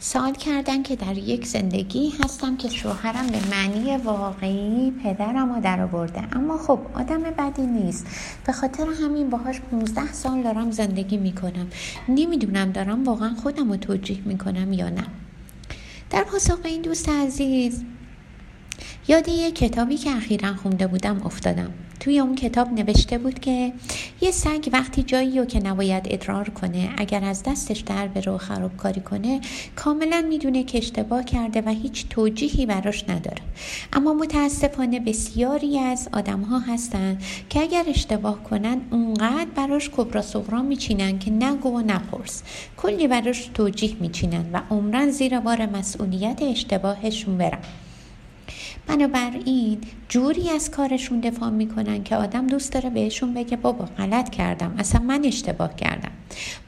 سوال کردن که در یک زندگی هستم که شوهرم به معنی واقعی پدرم رو در آورده. اما خب آدم بدی نیست. به خاطر همین باهاش 15 سال دارم زندگی می‌کنم. نمی‌دونم دارم واقعا خودم رو توجیه می‌کنم یا نه. در پاسخ این دوست عزیز یاد یه کتابی که اخیرا خونده بودم افتادم. توی اون کتاب نوشته بود که یه سگ وقتی جایی رو که نباید ادرار کنه اگر از دستش در بره و خرابکاری کنه کاملا می‌دونه که اشتباه کرده و هیچ توجیهی براش نداره. اما متاسفانه بسیاری از آدم ها هستن که اگر اشتباه کنن اونقدر براش کبرا سغرا میچینن که نگو و نپرس. کلی براش توجیه میچینن و عمرن زیر بار مسئولیت اشتباهشون برن. بنابراین جوری از کارشون دفاع می‌کنن که آدم دوست داره بهشون بگه بابا غلط کردم اصلا من اشتباه کردم.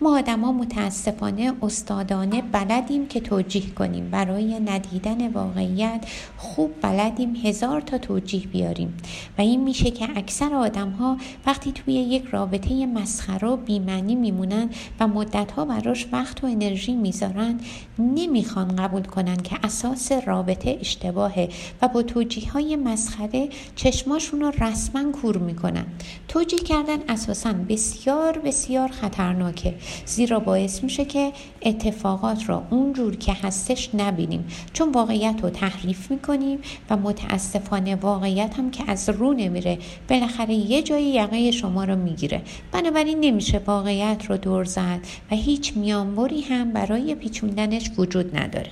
ما آدما متاسفانه استادانه بلدیم که توجیه کنیم. برای ندیدن واقعیت خوب بلدیم هزار تا توجیه بیاریم. و این میشه که اکثر آدم ها وقتی توی یک رابطه مسخره و بیمعنی میمونن و مدت ها براش وقت و انرژی می‌ذارن نمی‌خوان قبول کنن که اساس رابطه اشتباهه و با توجیه های مسخره چشماشون رو رسما کور می‌کنن. توجیه کردن اساسا بسیار بسیار خطرناکه زیرا باعث میشه که اتفاقات را اونجور که هستش نبینیم. چون واقعیت رو تحریف می‌کنیم و متاسفانه واقعیت هم که از رو نمیره بالاخره یه جایی یقه شما رو می‌گیره. بنابراین نمیشه واقعیت رو دور زد و هیچ میانبری هم برای پیچوندنش وجود نداره.